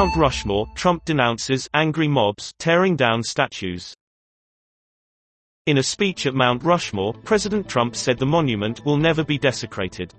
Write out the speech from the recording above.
Mount Rushmore, Trump denounces angry mobs tearing down statues. In a speech at Mount Rushmore, President Trump said the monument will never be desecrated.